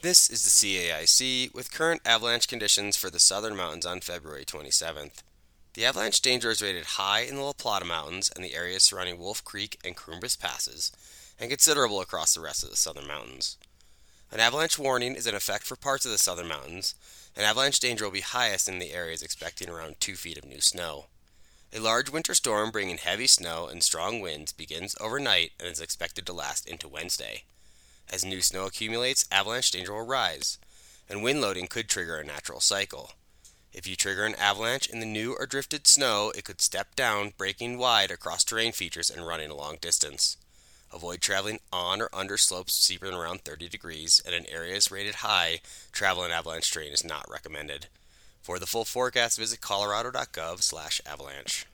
This is the CAIC with current avalanche conditions for the southern mountains on February 27th. The avalanche danger is rated high in the La Plata Mountains and the areas surrounding Wolf Creek and Cumbres Passes, and considerable across the rest of the southern mountains. An avalanche warning is in effect for parts of the southern mountains, and avalanche danger will be highest in the areas expecting around 2 feet of new snow. A large winter storm bringing heavy snow and strong winds begins overnight and is expected to last into Wednesday. As new snow accumulates, avalanche danger will rise, and wind loading could trigger a natural cycle. If you trigger an avalanche in the new or drifted snow, it could step down, breaking wide across terrain features and running a long distance. Avoid traveling on or under slopes steeper than around 30 degrees, and in areas rated high, travel in avalanche terrain is not recommended. For the full forecast, visit colorado.gov/avalanche.